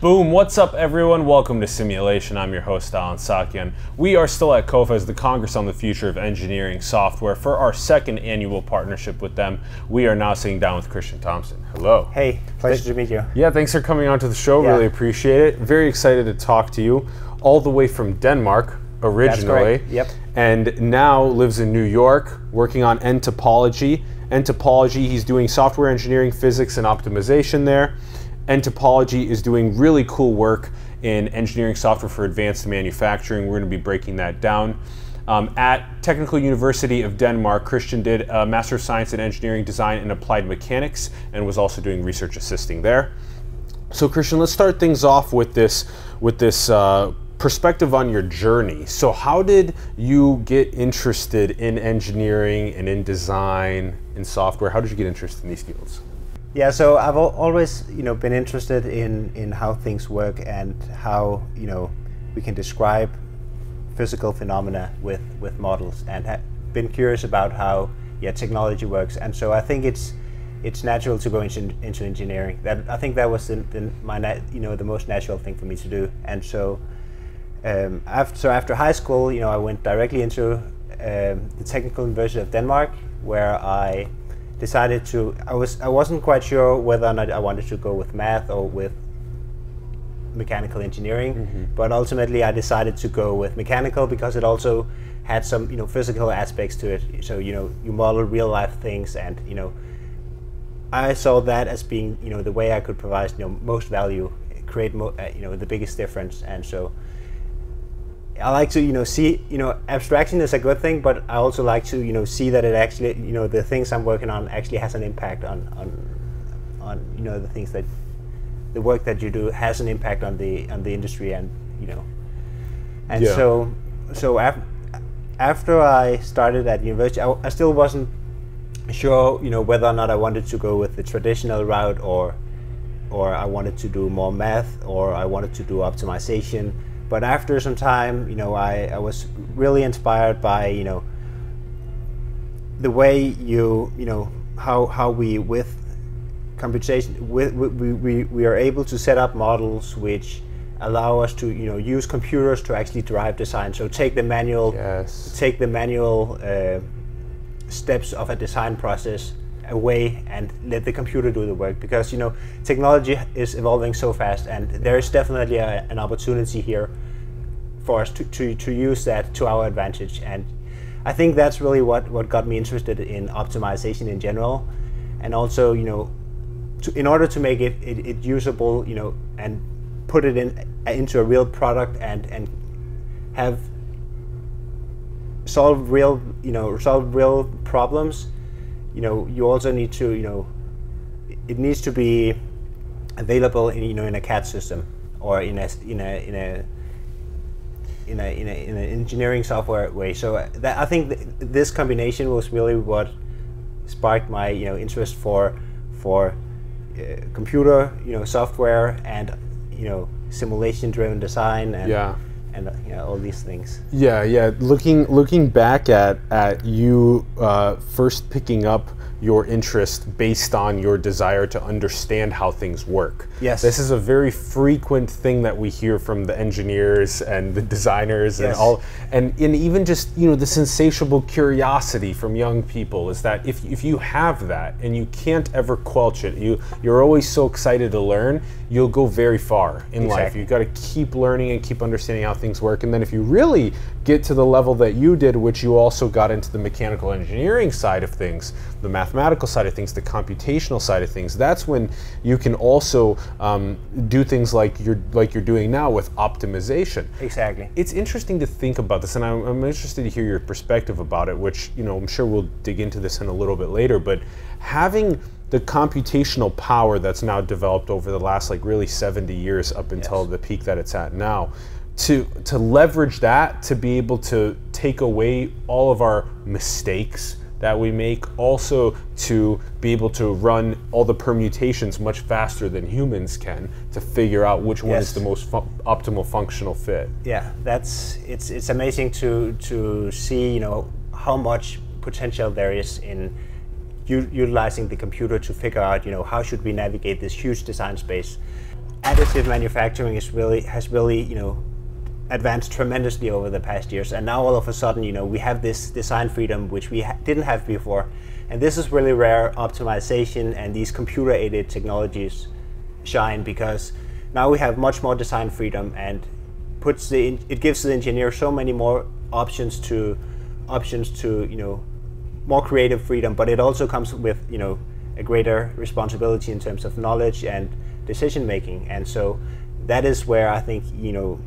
Boom, what's up everyone? Welcome to Simulation. I'm your host Allen Saakyan. We are still at COFES, the Congress on the Future of Engineering Software. For our second annual partnership with them, we are now sitting down with Christian Thomsen. Hello. Hey, pleasure to meet you. Yeah, thanks for coming on to the show. Yeah. Really appreciate it. Very excited to talk to you. All the way from Denmark originally. Yep. And now lives in New York, working on nTopology. Topology, he's doing software engineering, physics, and optimization there. nTopology is doing really cool work in engineering software for advanced manufacturing. We're going to be breaking that down. Um, at Technical University of Denmark, Christian did a Master of Science in Engineering Design and Applied Mechanics and was also doing research assisting there. So Christian, let's start things off with this with this uh, perspective on your journey. So how did you get interested in engineering and in design and software? How did you get interested in these fields? Yeah, so I've always, you know, been interested in in how things work and how you know we can describe physical phenomena with with models, and been curious about how yeah technology works. And so I think it's it's natural to go into into engineering. That I think that was the, the my you know the most natural thing for me to do. And so um, after so after high school, you know, I went directly into um, the Technical University of Denmark, where I decided to. I was I wasn't quite sure whether or not I wanted to go with math or with mechanical engineering, but ultimately I decided to go with mechanical because it also had some you know physical aspects to it. So you know you model real life things, and you know I saw that as being you know the way I could provide you know most value, create mo- uh, you know the biggest difference, and so. I like to, you know, see, you know, abstraction is a good thing, but I also like to, you know, see that it actually, you know, the things I'm working on actually has an impact on, on, on, you know, the things that, the work that you do has an impact on the on the industry, and you know, and Yeah. so, so af- after I started at university, I, I still wasn't sure, you know, whether or not I wanted to go with the traditional route or, or I wanted to do more math or I wanted to do optimization. But after some time, you know, I, I was really inspired by, you know, the way you, you know, how, how we with computation, with, we, we, we are able to set up models which allow us to, you know, use computers to actually drive design. So take the manual Yes. take the manual uh, steps of a design process away and let the computer do the work because you know technology is evolving so fast and there is definitely a, an opportunity here for us to, to, to use that to our advantage. And I think that's really what, what got me interested in optimization in general. And also you know to, in order to make it, it, it usable you know and put it in into a real product and and have solve real you know solve real problems you know you also need to you know it needs to be available in you know in a CAD system or in a in a in a in a in, a, in an engineering software way so uh, that I think th- this combination was really what sparked my you know interest for for uh, computer you know software and you know simulation driven design and Yeah. And uh, you know, all these things Yeah, yeah. Looking looking back at at you uh, first picking up your interest based on your desire to understand how things work. Yes. This is a very frequent thing that we hear from the engineers and the designers and all and, and even just, you know, this insatiable curiosity from young people is that if, if you have that and you can't ever quelch it, you you're always so excited to learn, you'll go very far in life. You've got to keep learning and keep understanding how things work. And then if you really get to the level that you did, which you also got into the mechanical engineering side of things, the mathematical side of things, the computational side of things, that's when you can also um, do things like you're like you're doing now with optimization. exactly It's interesting to think about this, and I'm, I'm interested to hear your perspective about it, which, you know, I'm sure we'll dig into this in a little bit later, but having the computational power that's now developed over the last, like, really 70 years up until Yes. the peak that it's at now, to, to leverage that to be able to take away all of our mistakes that we make, also to be able to run all the permutations much faster than humans can to figure out which one is the most fu- optimal functional fit. yeah that's it's it's amazing to to see you know how much potential there is in u- utilizing the computer to figure out you know how should we navigate this huge design space additive manufacturing is really has really you know advanced tremendously over the past years, and now all of a sudden you know we have this design freedom which we ha- didn't have before, and this is really where optimization and these computer-aided technologies shine because now we have much more design freedom and puts the it gives the engineer so many more options to options to you know more creative freedom, but it also comes with you know a greater responsibility in terms of knowledge and decision making. And so that is where I think you know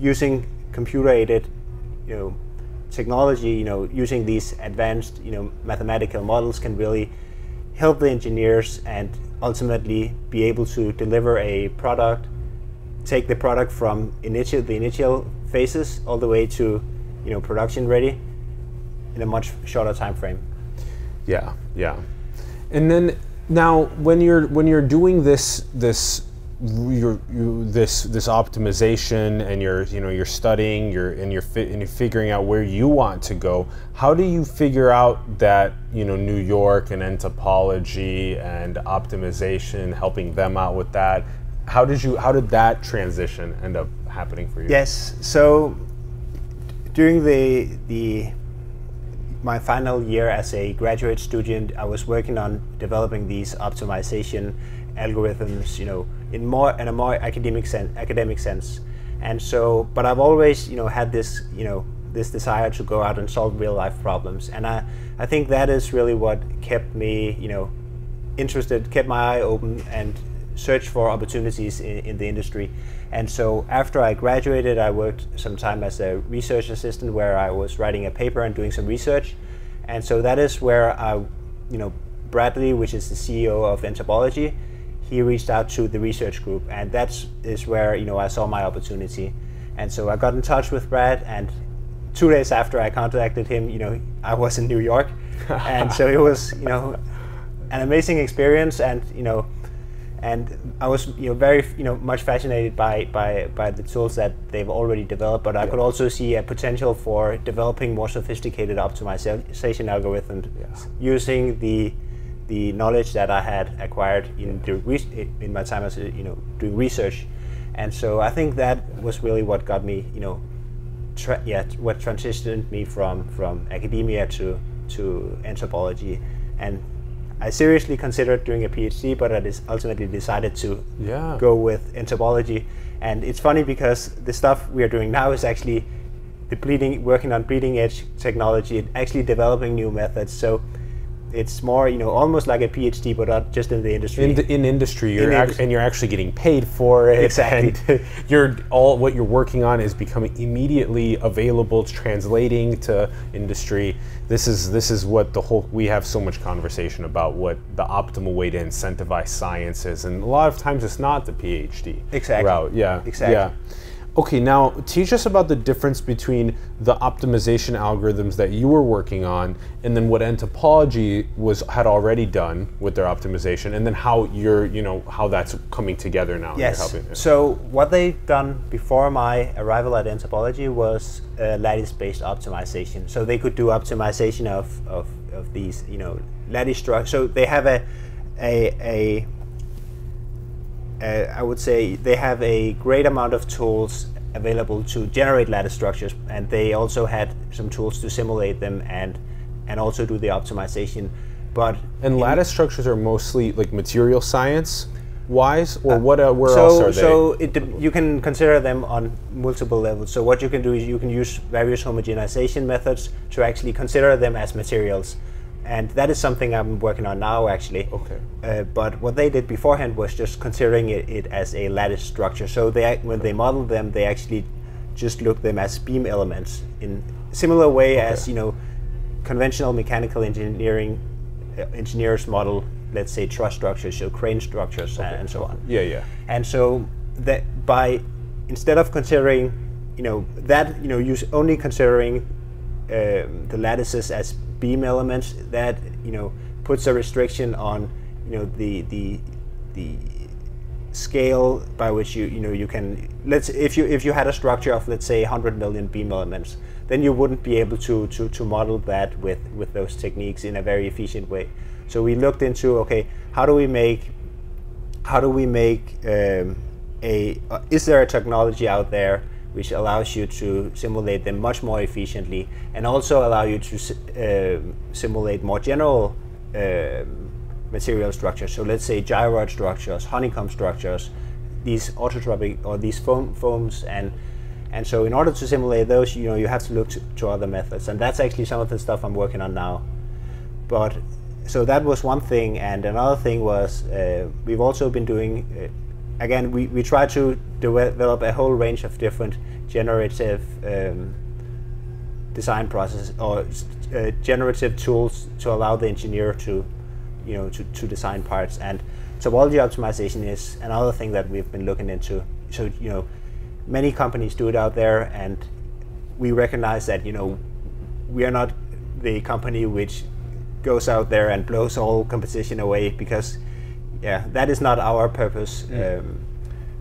using computer aided you know technology, you know using these advanced you know mathematical models can really help the engineers and ultimately be able to deliver a product, take the product from initial the initial phases all the way to you know production ready in a much shorter time frame. Yeah, yeah. And then now when you're when you're doing this this you're, you, this this optimization and you're you know you're studying you're and you're fi- and you're figuring out where you want to go how do you figure out that you know New York and nTopology and optimization helping them out with that how did you how did that transition end up happening for you Yes. So during the the my final year as a graduate student, I was working on developing these optimization algorithms, you know, in more in a more academic sense, academic sense. And so, but I've always, you know, had this, you know, this desire to go out and solve real life problems. And I, I think that is really what kept me, you know, interested, kept my eye open, and searched for opportunities in, in the industry. And so after I graduated, I worked some time as a research assistant where I was writing a paper and doing some research. And so that is where I, you know, Bradley, which is the CEO of nTopology, he reached out to the research group, and that is where you know I saw my opportunity. And so I got in touch with Brad, and two days after I contacted him, you know, I was in New York, and so it was you know an amazing experience, and you know and I was you know very you know much fascinated by by by the tools that they've already developed, but I could also see a potential for developing more sophisticated optimization algorithms Yes. using the the knowledge that I had acquired in in my time as a, you know doing research, and so I think that was really what got me you know yeah what transitioned me from from academia to to nTopology and I seriously considered doing a PhD, but I ultimately decided to Yeah. go with nTopology. And it's funny because the stuff we are doing now is actually the bleeding, working on bleeding edge technology, and actually developing new methods. So it's more, you know, almost like a PhD, but not just in the industry. in, the, in industry you're In ac- industry. and you're actually getting paid for it Exactly. and you're all what you're working on is becoming immediately available translating to industry this is this is what the whole we have so much conversation about what the optimal way to incentivize science is and a lot of times it's not the phd Exactly. route yeah Exactly. yeah Okay, now teach us about the difference between the optimization algorithms that you were working on and then what nTopology was had already done with their optimization and then how you're, you know, how that's coming together now Yes. So what they've done before my arrival at nTopology was uh, lattice-based optimization. So they could do optimization of, of, of these, you know, lattice structures. So they have a, a, a uh, I would say they have a great amount of tools available to generate lattice structures, and they also had some tools to simulate them and and also do the optimization. But And lattice structures are mostly like material science wise or what uh, where so, else are they? So it, you can consider them on multiple levels. So what you can do is you can use various homogenization methods to actually consider them as materials, and that is something I'm working on now actually. Okay. Uh, but what they did beforehand was just considering it, it as a lattice structure. So they when they modeled them, they actually just looked them as beam elements in similar way as you know conventional mechanical engineering uh, engineers model, let's say truss structures, so crane structures, and, and so on. yeah, yeah. And so that by instead of considering, you know, that you know, use only considering um, the lattices as beam elements, that you know puts a restriction on you know the the the scale by which you you know you can let's if you if you had a structure of let's say 100 million beam elements then you wouldn't be able to to, to model that with with those techniques in a very efficient way. So we looked into okay how do we make how do we make um, a uh, is there a technology out there which allows you to simulate them much more efficiently and also allow you to uh, simulate more general uh, material structures. So let's say gyroid structures, honeycomb structures, these orthotropic or these foam, foams and and so in order to simulate those, you know, you have to look to, to other methods, and that's actually some of the stuff I'm working on now. But so that was one thing, and another thing was uh, we've also been doing. Again, we, we try to develop a whole range of different generative um, design processes or uh, generative tools to allow the engineer to, you know, to, to design parts. And topology optimization is another thing that we've been looking into. So, you know, many companies do it out there, and we recognize that, you know, we are not the company which goes out there and blows all competition away because yeah, that is not our purpose. Mm. Um,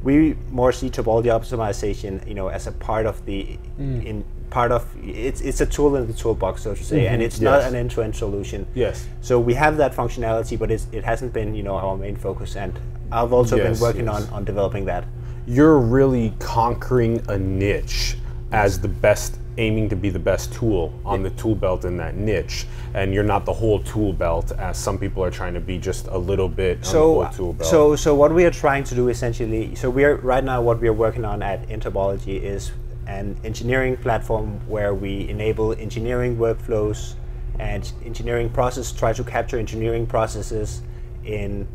we more see topology optimization, you know, as a part of the mm. in part of it's it's a tool in the toolbox, so to say, mm-hmm. and it's yes. not an end-to-end solution. Yes. So we have that functionality, but it's, it hasn't been, you know, our main focus, and I've also yes, been working yes. on on developing that. You're really conquering a niche as the best aiming to be the best tool on the tool belt in that niche and you're not the whole tool belt as some people are trying to be just a little bit so, tool belt. So so what we are trying to do essentially so we are right now what we are working on at nTopology is an engineering platform where we enable engineering workflows and engineering process try to capture engineering processes in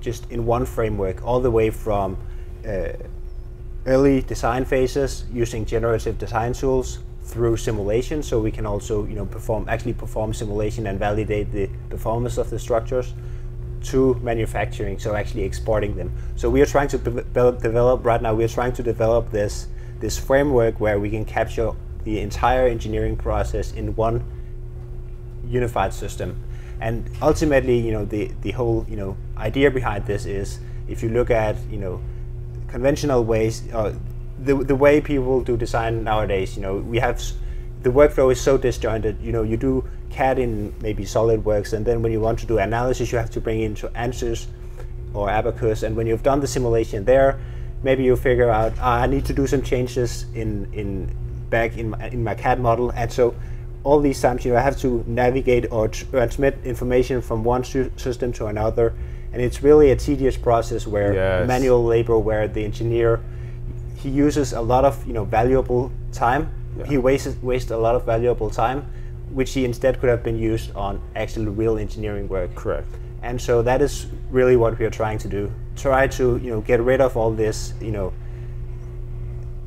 just in one framework all the way from uh, early design phases using generative design tools through simulation. So we can also you know perform actually perform simulation and validate the performance of the structures to manufacturing so actually exporting them. So we are trying to develop, develop right now we are trying to develop this this framework where we can capture the entire engineering process in one unified system. And ultimately you know the the whole you know idea behind this is if you look at you know conventional ways, uh, the the way people do design nowadays, you know, we have the workflow is so disjointed. You know, you do CAD in maybe SolidWorks, and then when you want to do analysis, you have to bring in Ansys or Abaqus, and when you've done the simulation there, maybe you figure out ah, I need to do some changes in in back in my, in my CAD model, and so all these times you know I have to navigate or transmit information from one system to another and it's really a tedious process where yes. manual labor where the engineer he uses a lot of you know valuable time yeah. he wastes wastes a lot of valuable time which he instead could have been used on actually real engineering work correct and so that is really what we are trying to do try to you know get rid of all this you know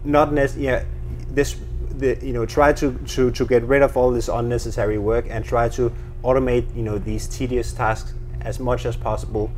not necessarily yeah, this the, you know try to, to to get rid of all this unnecessary work and try to automate you know these tedious tasks as much as possible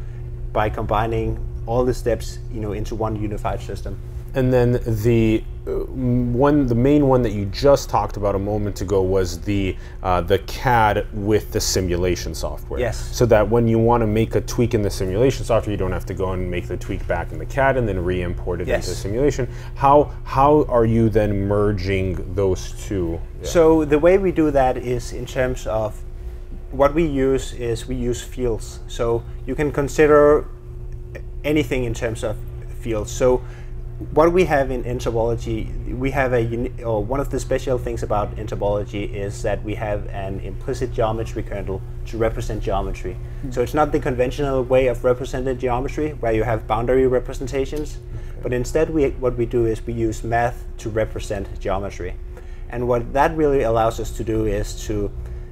by combining all the steps you know into one unified system and then the uh, one the main one that you just talked about a moment ago was the uh, the CAD with the simulation software. Yes. So that when you want to make a tweak in the simulation software, you don't have to go and make the tweak back in the CAD and then re-import it yes. into the simulation. How how are you then merging those two? Yeah. So the way we do that is in terms of what we use is we use fields. So you can consider anything in terms of fields. So what we have in nTopology, we have a or one of the special things about nTopology is that we have an implicit geometry kernel to represent geometry. Mm. So it's not the conventional way of representing geometry where you have boundary representations, okay. but instead we what we do is we use math to represent geometry. And what that really allows us to do is to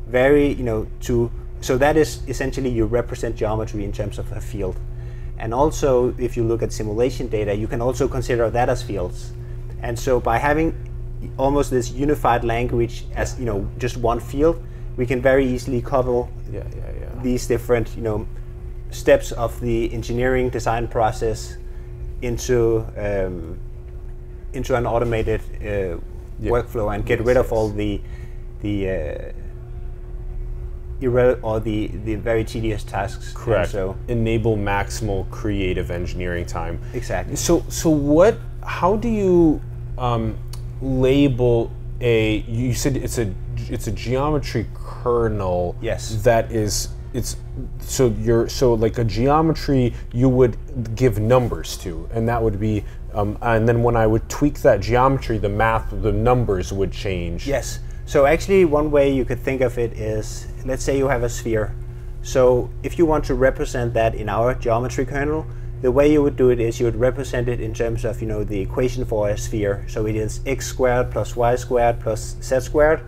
very, you know, to, so that is essentially you represent geometry in terms of a field. And also, if you look at simulation data, you can also consider that as fields. And so by having almost this unified language as, you know, just one field, we can very easily cover yeah, yeah, yeah. these different, you know, steps of the engineering design process into um, into an automated uh, workflow and get rid of all the the uh, irre- or the, the very tedious tasks. Correct. so enable maximal creative engineering time. Exactly. So so what? How do you um, label a? You said it's a it's a geometry kernel. Yes. That is it's so you're so like a geometry you would give numbers to, and that would be, um, and then when I would tweak that geometry, the math, the numbers would change. Yes. So actually, one way you could think of it is, let's say you have a sphere. So if you want to represent that in our geometry kernel, the way you would do it is you would represent it in terms of you know the equation for a sphere. So it is x squared plus y squared plus z squared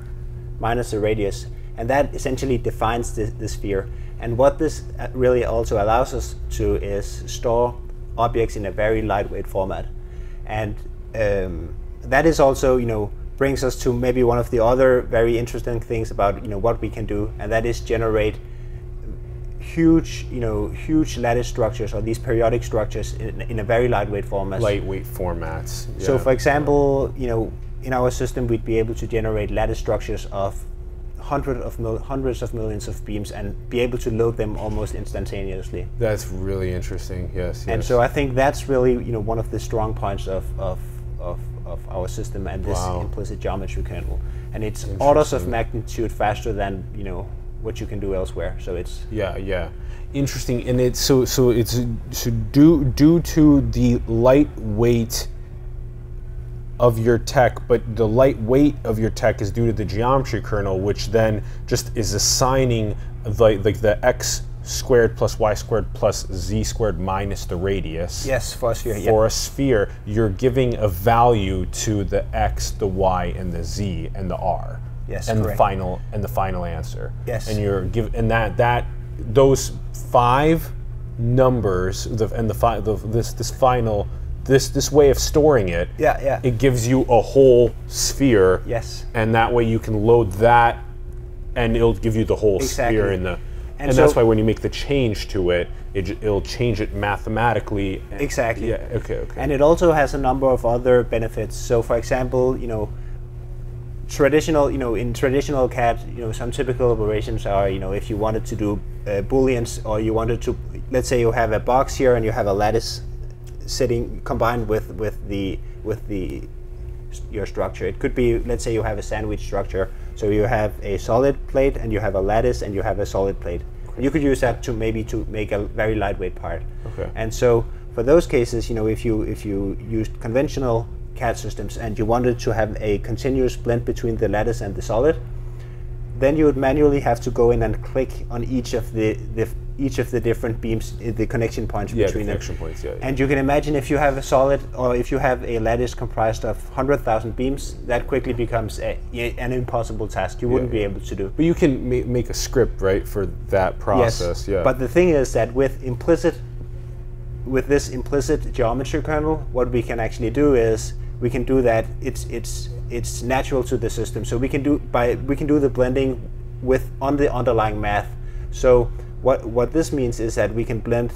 minus the radius, and that essentially defines the, the sphere. And what this uh, really also allows us to is store objects in a very lightweight format, and um, that is also you know brings us to maybe one of the other very interesting things about you know what we can do, and that is generate huge, you know, huge lattice structures or these periodic structures in, in a very lightweight format. Lightweight formats. So, for example, you know, in our system, we'd be able to generate lattice structures of hundreds of mil- hundreds of millions of beams and be able to load them almost instantaneously. That's really interesting. Yes. And yes. so I think that's really you know one of the strong points of of, of, our system and this Wow. implicit geometry kernel. And it's orders of magnitude faster than you know what you can do elsewhere. So it's Yeah, yeah. Interesting. And it's so so it's so due due to the lightweight of your tech, but the lightweight of your tech is due to the geometry kernel, which then just is assigning like like the x squared plus y squared plus z squared minus the radius. yes for a sphere. yeah. For a sphere, you're giving a value to the x, the y, and the z, and the r. Yes, and the final and the final answer. Yes. And you're give and that that those five numbers the, and the, fi- the this this final this this way of storing it. Yeah, yeah. It gives you a whole sphere. Yes. And that way you can load that, and it'll give you the whole Exactly. sphere in the. And And, that's why when you make the change to it, it it'll change it mathematically. Exactly. Yeah. Okay. Okay. And it also has a number of other benefits. So, for example, you know, traditional, you know, in traditional CAD, you know, some typical operations are, you know, if you wanted to do uh, booleans or you wanted to, let's say you have a box here and you have a lattice sitting combined with with the with the your structure. It could be, let's say you have a sandwich structure. So you have a solid plate and you have a lattice and you have a solid plate. You could use that to maybe to make a very lightweight part. Okay. And so for those cases, you know, if you if you used conventional CAD systems and you wanted to have a continuous blend between the lattice and the solid, then you would manually have to go in and click on each of the, the each of the different beams, uh, the connection points yeah. The between them. connection points. Yeah. yeah. And you can imagine if you have a solid or if you have a lattice comprised of 100,000 beams, that quickly becomes a, a- an impossible task. You wouldn't be able to do. But you can ma- make a script, right, for that process. Yeah. But the thing is that with implicit, with this implicit geometry kernel, what we can actually do is we can do that. It's it's it's natural to the system. So we can do by we can do the blending with on the underlying math. So what what this means is that we can blend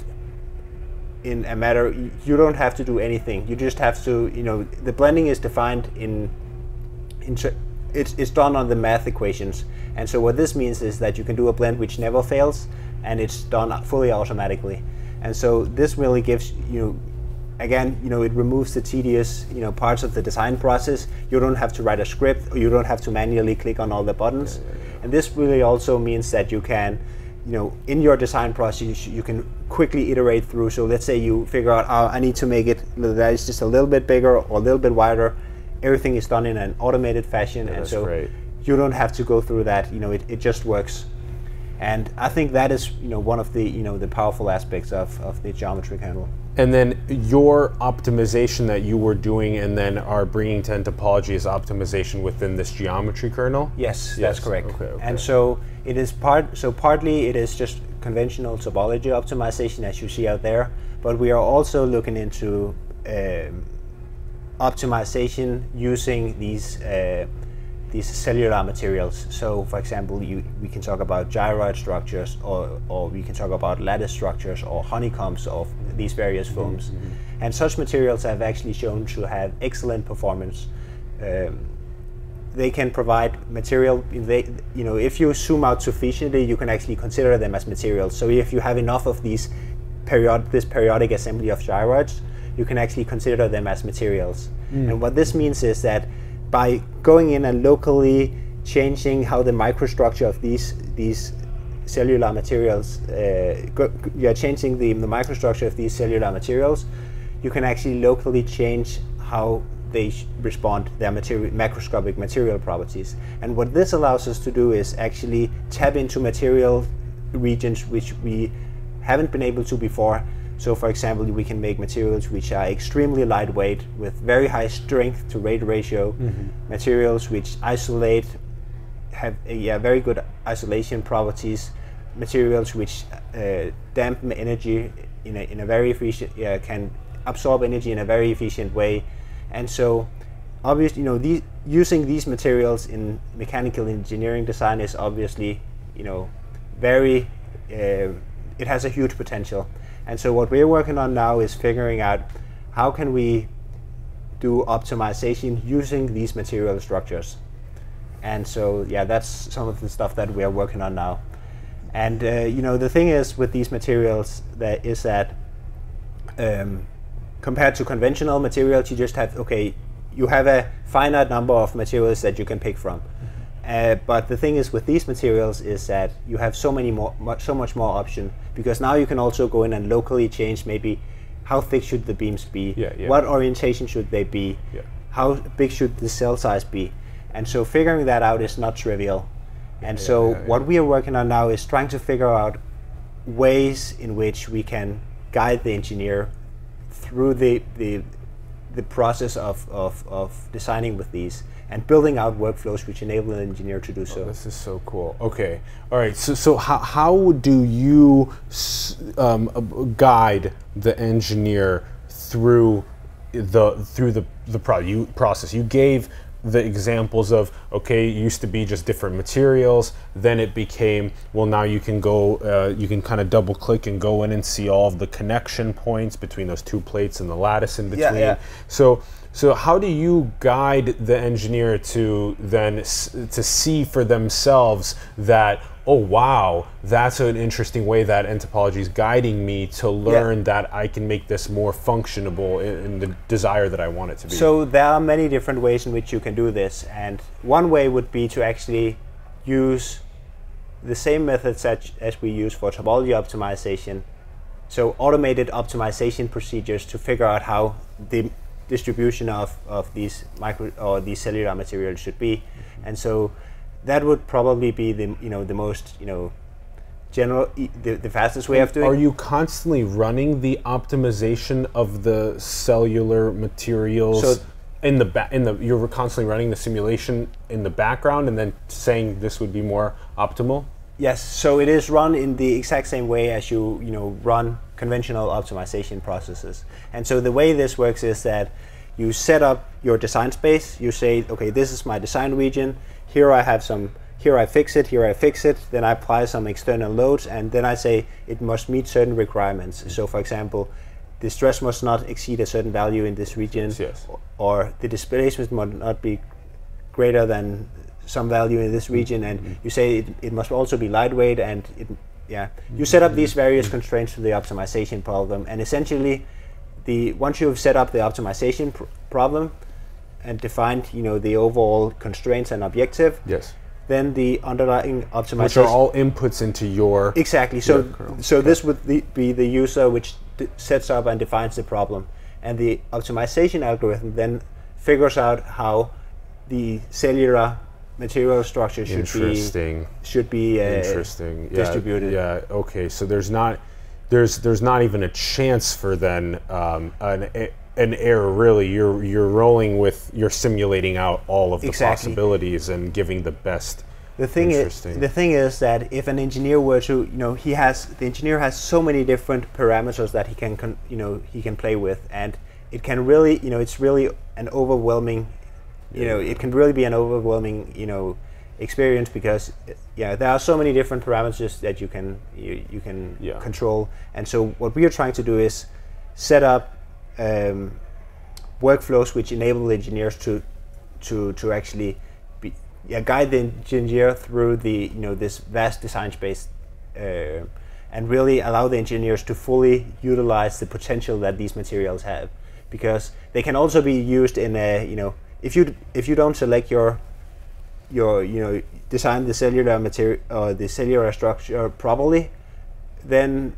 in a matter. You don't have to do anything. You just have to you know the blending is defined in in it's, it's done on the math equations. And so what this means is that you can do a blend which never fails, and it's done fully automatically. And so this really gives you, again, you know, it removes the tedious, you know, parts of the design process. You don't have to write a script, or you don't have to manually click on all the buttons. And this really also means that you can, you know, in your design process, you can quickly iterate through. So let's say you figure out, oh, I need to make it that is just a little bit bigger or a little bit wider. Everything is done in an automated fashion, and so great. you don't have to go through that. You know, it, it just works. And I think that is, you know, one of the, you know, the powerful aspects of, of the geometry kernel. And then your optimization that you were doing and then are bringing to topology is optimization within this geometry kernel? Yes, Yes, that's correct. okay, okay. And so it is part. So partly it is just conventional topology optimization as you see out there, but we are also looking into um, optimization using these uh, these cellular materials. So, for example, you, we can talk about gyroid structures, or, or we can talk about lattice structures, or honeycombs of these various mm-hmm, foams. Mm-hmm. And such materials have actually shown to have excellent performance. Um, they can provide material. They, you know, if you zoom out sufficiently, you can actually consider them as materials. So if you have enough of these period, this periodic assembly of gyroids, you can actually consider them as materials. Mm. And what this means is that by going in and locally changing how the microstructure of these these cellular materials, uh, go, you are changing the, the microstructure of these cellular materials, you can actually locally change how they respond their material, macroscopic material properties. And what this allows us to do is actually tap into material regions which we haven't been able to before. So for example, we can make materials which are extremely lightweight with very high strength to weight ratio, mm-hmm. materials which isolate, have yeah, very good isolation properties, materials which uh, dampen energy in a, in a very efficient, yeah, can absorb energy in a very efficient way. And so obviously, you know, these, using these materials in mechanical engineering design is obviously, you know, very, uh, it has a huge potential. And so what we're working on now is figuring out how can we do optimization using these material structures. And so, yeah, that's some of the stuff that we are working on now. And uh, you know, the thing is with these materials that is that um, compared to conventional materials, you just have okay, you have a finite number of materials that you can pick from. Uh, but the thing is with these materials is that you have so many more, much, so much more option because now you can also go in and locally change maybe how thick should the beams be, yeah, yeah. what orientation should they be, yeah. how big should the cell size be, and so figuring that out is not trivial. And so what we are working on now is trying to figure out ways in which we can guide the engineer through the the, the process of, of, of designing with these and building out workflows which enable an engineer to do so. Oh, this is so cool. Okay, all right. So, so how, how do you um, guide the engineer through the through the the pro- you, process? You gave the examples of okay, it used to be just different materials, then it became well now you can go uh, you can kind of double click and go in and see all of the connection points between those two plates and the lattice in between. Yeah, yeah. So so how do you guide the engineer to then to see for themselves that oh wow that's an interesting way that nTopology is guiding me to learn yeah. that I can make this more functionable in, in, the desire that I want it to be. So there are many different ways in which you can do this and one way would be to actually use the same methods as, as we use for topology optimization so automated optimization procedures to figure out how the distribution of, of these micro or these cellular materials should be. Mm-hmm. And so that would probably be the you know the most you know general the, the fastest way of doing. It. Are you constantly running the optimization of the cellular materials? So in the ba- in the you're constantly running the simulation in the background and then saying this would be more optimal. Yes, so it is run in the exact same way as you you know run conventional optimization processes. And so the way this works is that you set up your design space. You say, okay, this is my design region. Here I have some. Here I fix it. Here I fix it. Then I apply some external loads, and then I say it must meet certain requirements. Mm-hmm. So, for example, the stress must not exceed a certain value in this region, yes. or the displacement must not be greater than some value in this region, and mm-hmm. you say it, it, must also be lightweight, and it, yeah, you set up these various constraints to the optimization problem, and essentially, the once you've set up the optimization pr- problem and defined, you know, the overall constraints and objective, yes, then the underlying optimization, which are all inputs into your exactly. So, your so okay. this would be the user which d- sets up and defines the problem, and the optimization algorithm then figures out how the cellular material structure should interesting. be should be uh, interesting yeah, distributed. Yeah. Okay. So there's not there's there's not even a chance for then um, an an error. Really, you're you're rolling with you're simulating out all of the exactly. possibilities and giving the best. The thing is, the thing is that if an engineer were to, you know, he has the engineer has so many different parameters that he can, con, you know, he can play with, and it can really, you know, it's really an overwhelming you know it can really be an overwhelming you know experience because yeah there are so many different parameters that you can you, you can yeah. control and so what we are trying to do is set up um, workflows which enable engineers to to to actually be, yeah, guide the engineer through the you know this vast design space uh, and really allow the engineers to fully utilize the potential that these materials have because they can also be used in a you know if you if you don't select your your you know design the cellular material or the cellular structure properly, then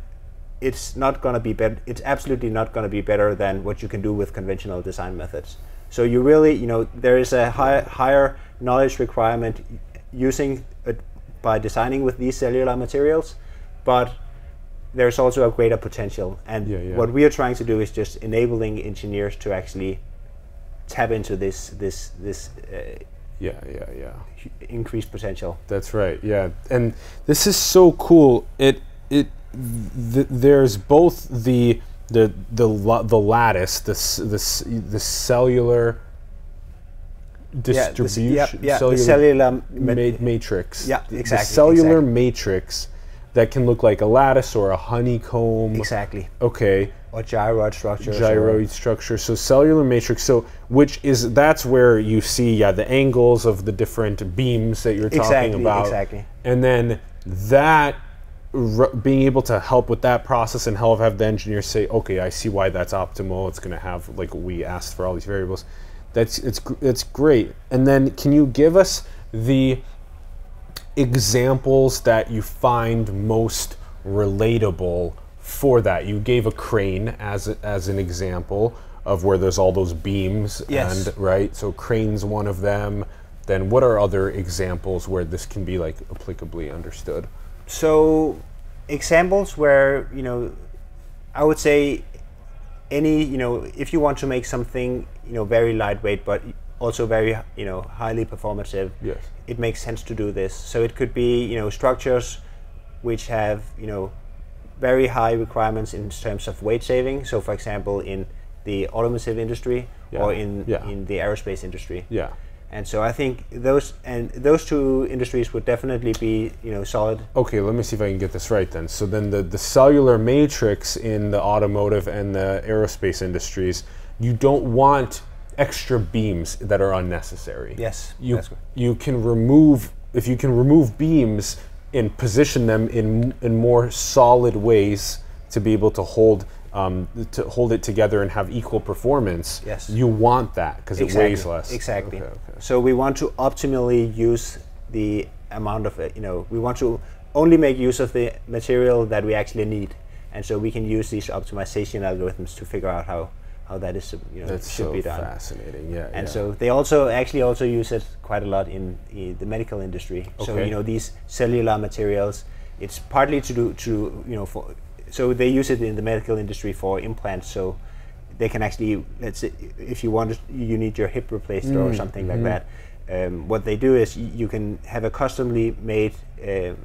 it's not going to be better. It's absolutely not going to be better than what you can do with conventional design methods. So you really, you know, there is a high, higher knowledge requirement using it by designing with these cellular materials, but there's also a greater potential. And Yeah, yeah. what we are trying to do is just enabling engineers to actually tap into this this this uh, Yeah, yeah, yeah. increased potential. That's right. Yeah, and this is so cool. It it th- there's both the the the la- the lattice, the s- the the cellular Yeah, this- distribution, yeah, yeah, cellular the cellular ma- ma- matrix. Yeah, The- exactly, The cellular exactly. matrix that can look like a lattice or a honeycomb. exactly Okay, or gyroid structure. gyroid structure. So cellular matrix. So which is that's where you see yeah the angles of the different beams that you're talking about. exactly. And then that being able to help with that process and help have the engineers say, okay, I see why that's optimal. It's going to have like we asked for all these variables. That's it's it's great. And then can you give us the examples that you find most relatable for that. You gave a crane as as an example of where there's all those beams Yes. and right. So crane's one of them. Then what are other examples where this can be like applicably understood? So, examples where you know, I would say, any you know, if you want to make something you know very lightweight but also very you know highly performative, Yes. it makes sense to do this. So it could be you know structures which have you know very high requirements in terms of weight saving. So, for example, in the automotive industry or in yeah. in the aerospace industry. Yeah. And so I think those and those two industries would definitely be you know solid. Okay, let me see if I can get this right then. So then the, the cellular matrix in the automotive and the aerospace industries, you don't want extra beams that are unnecessary. Yes, You that's you can remove if you can remove beams and position them in in more solid ways to be able to hold um, to hold it together and have equal performance. Yes. You want that because it weighs less. Exactly. Okay, okay. So we want to optimally use the amount of it. You know, we want to only make use of the material that we actually need, and so we can use these optimization algorithms to figure out how how that is you know That's should so be done. fascinating. Yeah. And yeah. so they also actually also use it quite a lot in, in the medical industry. So Okay. you know these cellular materials, it's partly to do to you know for so they use it in the medical industry for implants. So they can actually let's say if you want you need your hip replaced or something like that. Um, what they do is y- you can have a customly made um,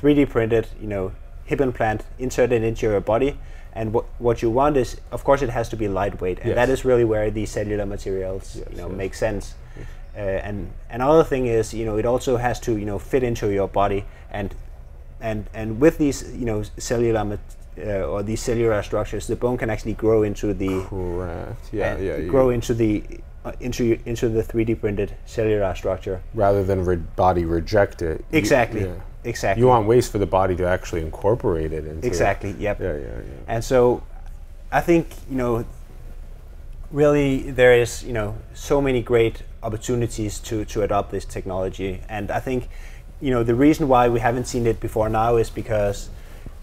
3D printed you know hip implant inserted into your body. And what, what you want is, of course, it has to be lightweight, and that Yes. is really where these cellular materials, Yes, you know, yes. make sense. Uh, and another thing is, you know, it also has to, you know, fit into your body, and and and with these, you know, cellular uh, or these cellular structures, the bone can actually grow into the Correct. Yeah. uh, yeah. you- grow into the uh, into into the 3D printed cellular structure. rather than re- body reject it. you- Exactly. yeah. Exactly. You want ways for the body to actually incorporate it into. exactly. Yep. Yeah, yeah, yeah. And so I think, you know, really there is, you know, so many great opportunities to, to adopt this technology. And I think, you know, the reason why we haven't seen it before now is because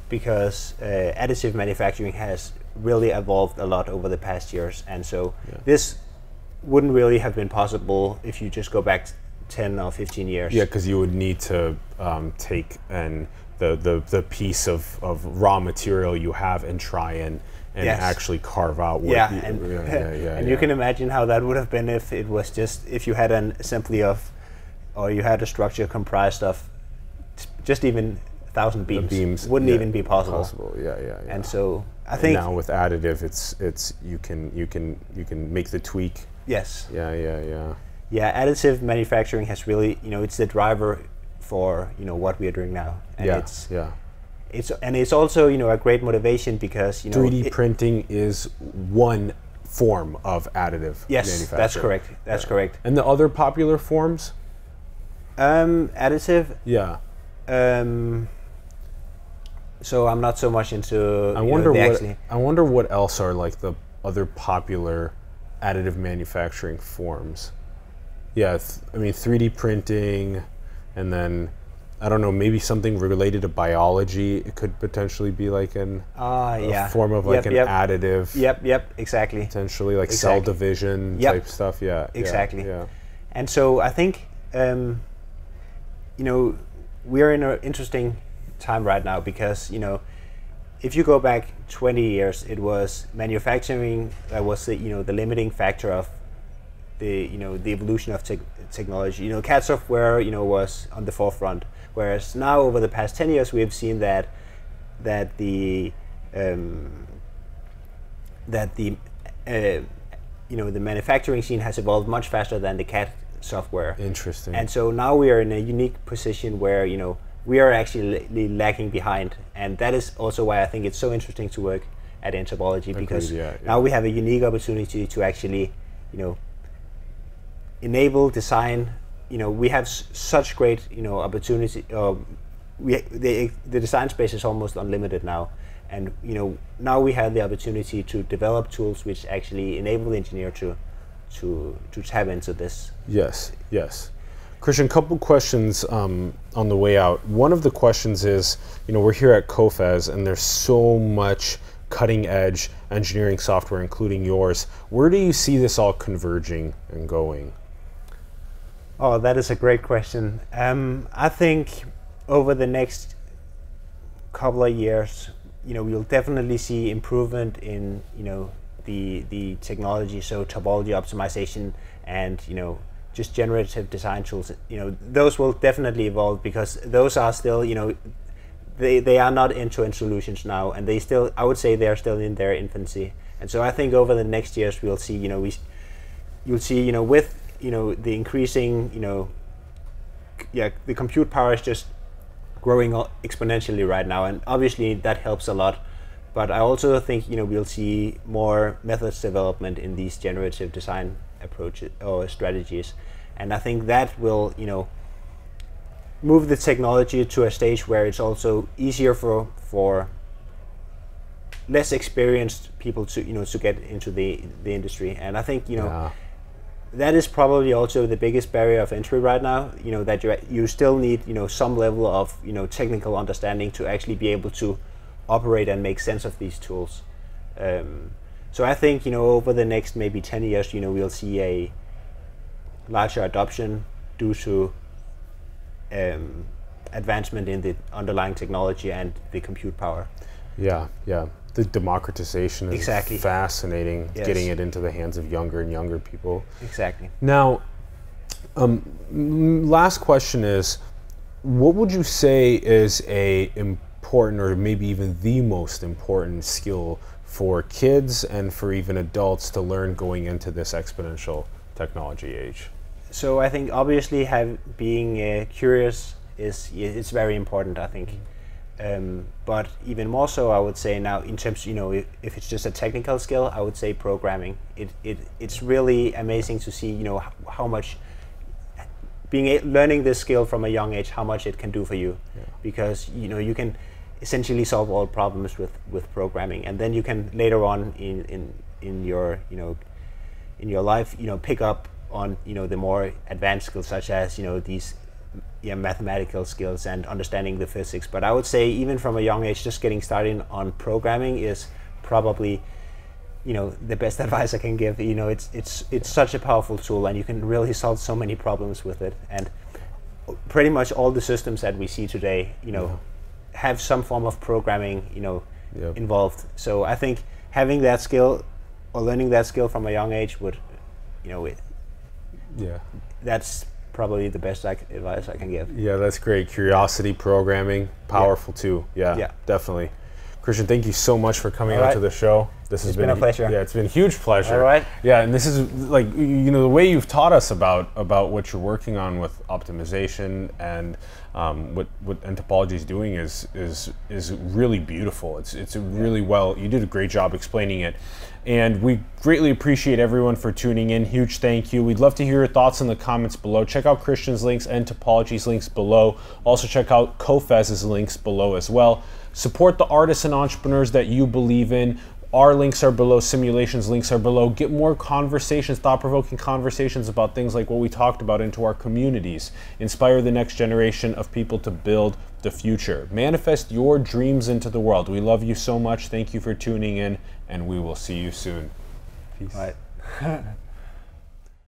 because uh, additive manufacturing has really evolved a lot over the past years. And so Yeah. this wouldn't really have been possible if you just go back 10 or 15 years. Yeah, because you would need to um, take and the, the, the piece of, of raw material you have and try and and Yes. actually carve out what yeah, you, and, yeah, yeah, yeah, and you can imagine how that would have been if it was just if you had an simply of, or you had a structure comprised of, just even a thousand beams. beams wouldn't even be possible. Possible, yeah, yeah, yeah. And so I And think now with additive, it's it's you can you can you can make the tweak. yes, Yeah, yeah, yeah. Yeah, additive manufacturing has really you know it's the driver for you know what we are doing now, and yeah, it's yeah. it's and it's also you know a great motivation because you know 3D it- printing is one form of additive Yes, that's correct. That's correct. And the other popular forms? Um, additive. Yeah. Um, so I'm not so much into. I you know, wonder what actually- I wonder what else are like the other popular additive manufacturing forms. Yeah, th- I mean 3D printing, and then I don't know, maybe something related to biology. It could potentially be like an Ah, a yeah. form of like Yep, an yep. additive, Yep, yep, exactly. potentially like cell division Yep. type stuff. Yeah, yeah, Exactly. Yeah, And so I think, um, you know, we're in an interesting time right now because, you know, if you go back 20 years, it was manufacturing that was the, you know, the limiting factor of the, you know, the evolution of tech technology. You know, CAD software, you know, was on the forefront. Whereas now over the past 10 years, we have seen that, that the, um, that the, uh, you know, the manufacturing scene has evolved much faster than the CAD software. interesting. And so now we are in a unique position where you know we are actually la- lagging behind, and that is also why I think it's so interesting to work at nTopology because yeah, now we have a unique opportunity to actually, you know, enable design. You know, we have such great you know opportunity. Uh, we the the design space is almost unlimited now, and you know now we have the opportunity to develop tools which actually enable the engineer to to to tap into this Yes, yes. Christian, couple questions um, on the way out. One of the questions is, you know, we're here at COFES and there's so much cutting edge engineering software, including yours. Where do you see this all converging and going? Oh, that is a great question. Um, I think over the next couple of years, you know, we'll definitely see improvement in, you know, the the technology, so topology optimization and you know just generative design tools. You know, those will definitely evolve because those are still, you know, they, they are not end-to-end solutions now, and they still, I would say, they are still in their infancy. And so I think over the next years we'll see, you know, we, you'll see, you know, with you know the increasing, you know, yeah, the compute power is just growing exponentially right now, and obviously that helps a lot. But I also think you know we'll see more methods development in these generative design approaches or strategies, and I think that will you know move the technology to a stage where it's also easier for for less experienced people to you know to get into the the industry and i think you know Yeah. That is probably also the biggest barrier of entry right now you know that you you still need you know some level of you know technical understanding to actually be able to operate and make sense of these tools um, so i think you know over the next maybe 10 years you know we'll see a larger adoption due to um, advancement in the underlying technology and the compute power Yeah, yeah. The democratization is Exactly. fascinating, Yes. getting it into the hands of younger and younger people. exactly Now, um, last question is, what would you say is a important, or maybe even the most important skill for kids and for even adults to learn going into this exponential technology age? So I think obviously have being uh, curious is it's very important. I think, um, but even more so, I would say now in terms you know if, if it's just a technical skill, I would say programming. It, it it's really amazing to see you know how, how much being a, learning this skill from a young age, how much it can do for you, because you know you can essentially solve all problems with with programming, and then you can later on in in in your you know in your life, you know, pick up on you know the more advanced skills such as you know these yeah, mathematical skills and understanding the physics. But I would say even from a young age, just getting started on programming is probably you know the best advice I can give. You know, it's it's it's such a powerful tool, and you can really solve so many problems with it. And pretty much all the systems that we see today, you know, have some form of programming, you know, Yep. involved. So I think having that skill or learning that skill from a young age would, you know, it, Yeah. that's probably the best I c advice I can give. Yeah, that's great. Curiosity programming, powerful too. Yeah, Yeah. definitely. Christian, thank you so much for coming All out right. to the show. This has It's been a pleasure. Yeah, it's been a huge pleasure. All right. Yeah, and this is like you know the way you've taught us about about what you're working on with optimization and um, what what nTopology is doing is is is really beautiful. It's it's a really well. You did a great job explaining it, and we greatly appreciate everyone for tuning in. Huge thank you. We'd love to hear your thoughts in the comments below. Check out Christian's links nTopology's links below. Also check out COFES's links below as well. Support the artists and entrepreneurs that you believe in Our links are below, simulations links are below. Get more conversations, thought provoking conversations about things like what we talked about into our communities. Inspire the next generation of people to build the future. Manifest your dreams into the world. We love you so much. Thank you for tuning in, and we will see you soon. Peace.